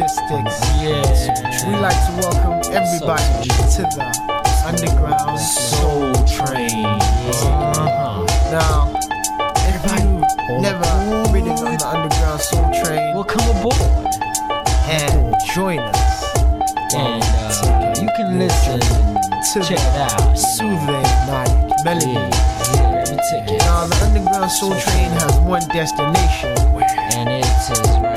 logistics. Yeah. We like to welcome everybody to the underground Soul Train. Uh-huh. Now, if you never ridden on the underground soul train, Well, come aboard. and join us And uh, you can listen to check the it out. soothing night melody. Yeah, yeah, let me take it. Now, the underground soul train has one destination. And it is right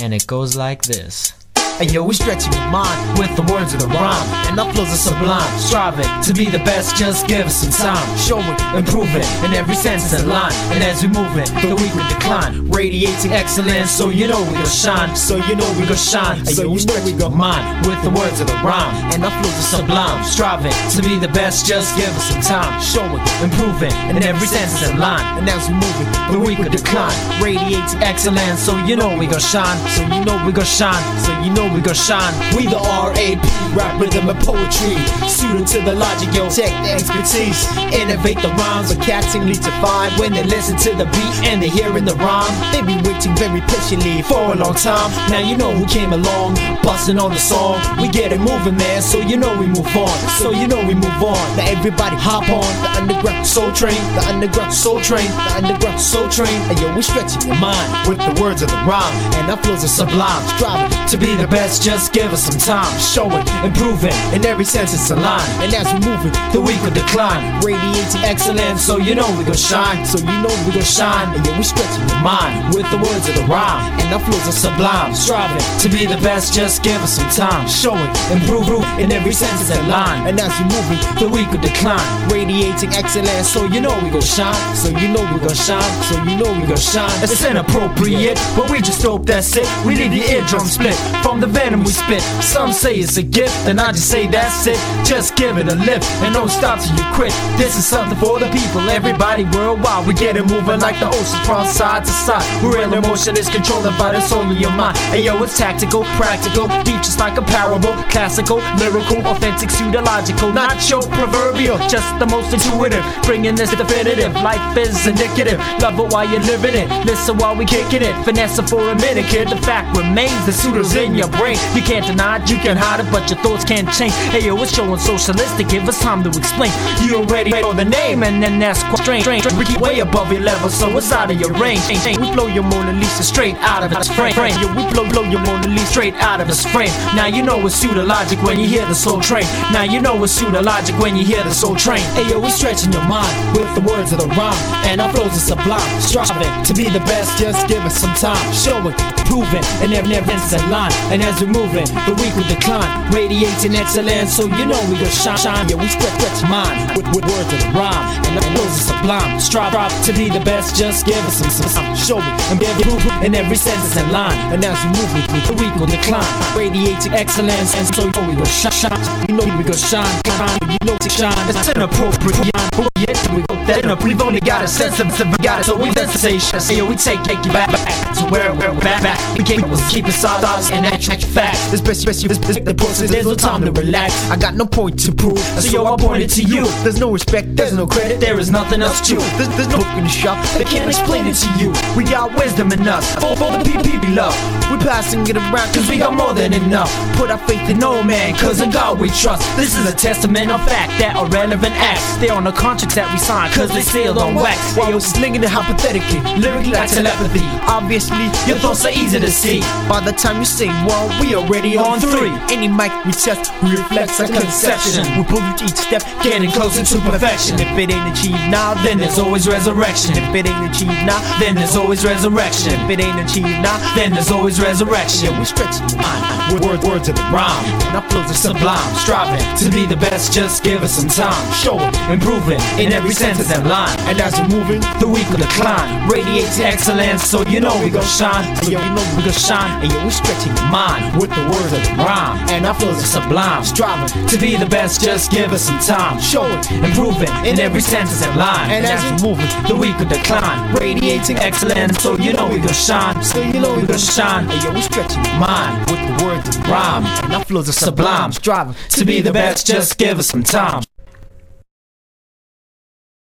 And it goes like this. And yo, we stretching your mind With the words of the rhyme and our flows are sublime. Striving to be the best, just give us some time Showing Improving in every sense and line And as we move it, the weak will decline Radiating excellence, so you know we gon' shine So you know we gon' shine So you know we gon' mind With the words of the rhyme and our flows are Sublime, striving to be the best, just give us some time Showing Improving in every sense and line and as we move it, the weak will decline. Radiating excellence, so you know we gon' shine. So you know we gon' shine. So you know we gon' shine. We the RAP, rap rhythm and poetry. Suited to the logic, yo, tech expertise. Innovate the rhymes, but cats seem to find when they listen to the beat and they hearing the rhyme. They be waiting very patiently For a long time, now you know who came along, busting on the song. We get it moving, man, so you know we move on. So you know we move on. Now everybody hop on the underground soul train, the underground soul train, the underground soul train. And yo, we stretching your mind With the words of the rhyme, and our flows are sublime. striving. To be the best, just give us some time. Showing, improving, in every sense it's aligned. And as we move it, The weak will decline. radiating Excellence, so you know we gon' shine. So you know we gon' shine, and yeah, we stretching your mind with the words of the rhyme. and our flows are Sublime, striving to be the best, just give us some time. Showing, improving in every sense it's aligned. And as we move it, The weak will decline. radiating excellence. So you know we gon' shine. So you know we gon' shine. So you know we gon' shine. It's inappropriate, but we just hope that's it. We leave the eardrum split from the venom we spit. Some say it's a gift, and I just say that's it. Just give it a lift and don't stop till you quit. This is something for the people, everybody worldwide. We get it moving like the ocean from side to side. Real emotion is controlled by the soul of your mind. And yo, it's tactical, practical, deep just like a parable. Classical, lyrical, authentic, pseudological. Not your proverbial, just the most intuitive. Bringing this definitive. Life is indicative. Love it while you're living it. Listen while we kicking it. Finesse for a minute, kid. The fact remains the suitors in your brain. You can't deny it, you can hide it, but your thoughts can't change. Hey yo, it's showing socialistic. Give us time to explain. You already know the name, and then that's quite strange. We keep way above your level, so it's out of your range. We blow your Mona Lisa straight out of its frame. Yo, we blow, blow your Mona Lisa straight out of its frame. Now you know it's pseudologic when you hear the soul train. Now you know it's pseudologic when you hear the soul train. Hey yo, we stretching your mind with the words of the rhyme, and our flows are sublime. Striving to be the best, just give us some time. Showing, proving, and never, never in line. And as we're moving, the weak will decline. Radiating excellence, so you know we gon' shine, shine. Yeah, we stretch, stretch mind with, with words of the rhyme, and our flows are sublime. Strive, to be the best, just give us some, some, some. Show me, and be able in every sentence in line. And as we move, with me the weak will decline. Radiating excellence, and so you know we gon' shine, shine. You know we gon' shine, shine. You know to shine. It's inappropriate. But oh, yet we go that up. We've only got a sense of we got it, so we sensation. So we take take you back, back to where where we're back, back. We can't keep it solid thoughts and actual facts. This best, best, this, this, the process. There's no time to relax. I got no point to prove. So yo, I pointed to you. There's no respect, there's no credit. There is nothing else to. There's, there's no book in the shop. They can't explain it to you. We got wisdom in us. For, for the we love. We passing it around Cause we got more than enough. Put our faith in no man, cause in God we trust. This is a testament of fact that are relevant acts. They're on the contracts that we sign, cause they sealed on wax. While we're slinging it hypothetically. Lyrically like telepathy. Obviously, Your thoughts are easy to by the time you say one, we already on three. Any mic we test reflects a conception. We prove each step, Getting closer to perfection. If it ain't achieved now, Then there's always resurrection. If it ain't achieved now, Then there's always resurrection. if it ain't achieved now, Then there's always resurrection. yeah, we stretching the mind. With words, words of the rhyme. And our flows are Sublime, striving to be the best, just give us some time. Showing, improving in every sentence and line. And as we're moving, The weak will decline, radiates excellence, so you know we gon' shine. So you know we gon' shine. and we stretching the Mind with the words of the rhyme, And I flows are sublime. striving. To be the best, just give us some time. Showing, Improving in every sentence and line. And as we're moving, the weak will decline, radiating excellence, so you know we gon' shine. So you know we gon' shine. and we stretching the Mind with the words of the rhyme, And I flows are sublime. striving To be the best, just give us some time.